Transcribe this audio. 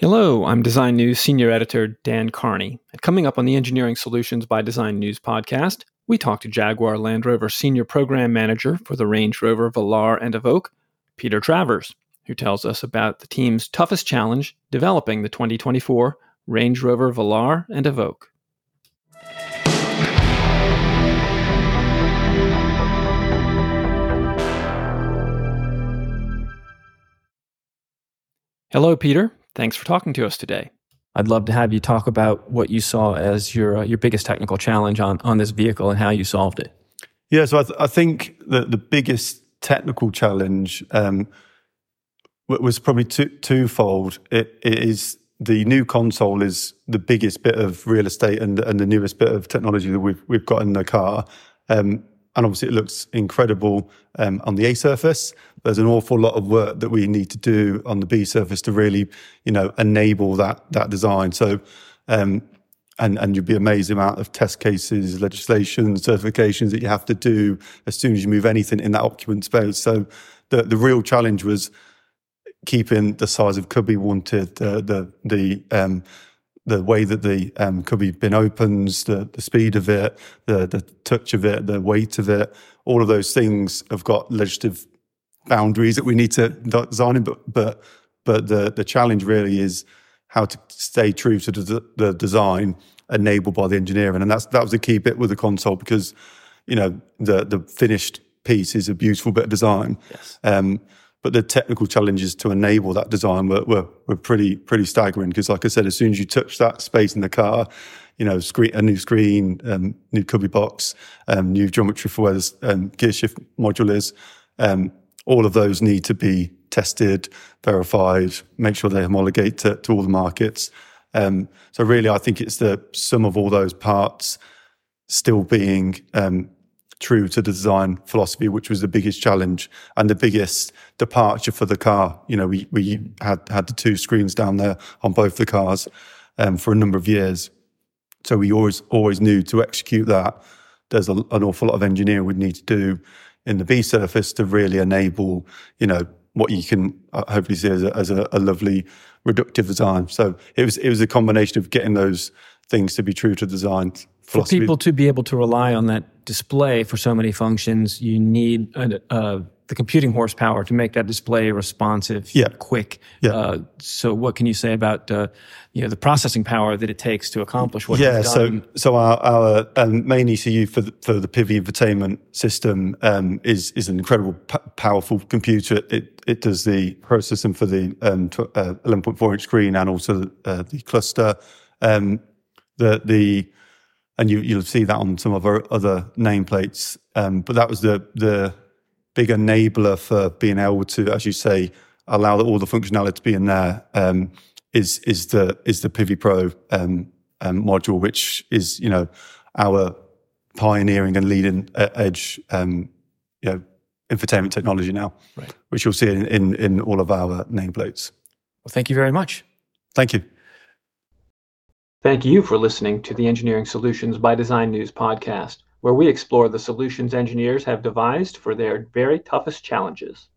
Hello, I'm Design News Senior Editor Dan Carney. And coming up on the Engineering Solutions by Design News podcast, we talk to Jaguar Land Rover Senior Program Manager for the Range Rover Velar and Evoque, Peter Travers, who tells us about the team's toughest challenge developing the 2024 Range Rover Velar and Evoque. Hello, Peter. Thanks for talking to us today. I'd love to have you talk about what you saw as your uh, your biggest technical challenge on on this vehicle and how you solved it. Yeah, so I, th- I think that the biggest technical challenge um, was probably two, twofold. It, it is the new console is the biggest bit of real estate and, and the newest bit of technology that we've we've got in the car. Um, and obviously it looks incredible um, on the A surface. There's an awful lot of work that we need to do on the B surface to really, you know, enable that that design. So, um, and and you'd be amazed the amount of test cases, legislation, certifications that you have to do as soon as you move anything in that occupant space. So, the the real challenge was keeping the size of cubby wanted, uh, the the um, the way that the um, cubby bin opens, the, the speed of it, the, the touch of it, the weight of it, all of those things have got legislative boundaries that we need to design in. But, but, but the, the challenge really is how to stay true to the, the design enabled by the engineering. And that's, that was the key bit with the console because, you know, the, the finished piece is a beautiful bit of design. Yes. Um, but the technical challenges to enable that design were, were, were pretty, pretty staggering. Because like I said, as soon as you touch that space in the car, you know, screen, a new screen, um, new cubby box, um, new geometry for where the um, gear shift module is, um, all of those need to be tested, verified, make sure they homologate to, to all the markets. Um, so really, I think it's the sum of all those parts still being um, true to the design philosophy, which was the biggest challenge and the biggest departure for the car. You know, we, we had, had the two screens down there on both the cars um, for a number of years. So we always, always knew to execute that. There's a, an awful lot of engineering we'd need to do in the B surface to really enable, you know, what you can uh, hopefully see as a, as a, a lovely reductive design. So it was, it was a combination of getting those things to be true to design for people to be able to rely on that display for so many functions, you need uh, the computing horsepower to make that display responsive, yeah. quick. Yeah. Uh, so, what can you say about uh, you know the processing power that it takes to accomplish what? Yeah. So, so our, our um, main ECU for the, for the Pivi infotainment system um, is is an incredible p- powerful computer. It it does the processing for the um, 11.4 uh, inch screen and also the, uh, the cluster. Um, the the and you, you'll see that on some of our other nameplates. Um, but that was the the big enabler for being able to, as you say, allow all the functionality to be in there. Um, is is the is the Pivi Pro um, um, module, which is you know our pioneering and leading edge um, you know infotainment technology now, right. which you'll see in, in in all of our nameplates. Well, thank you very much. Thank you. Thank you for listening to the Engineering Solutions by Design News podcast, where we explore the solutions engineers have devised for their very toughest challenges.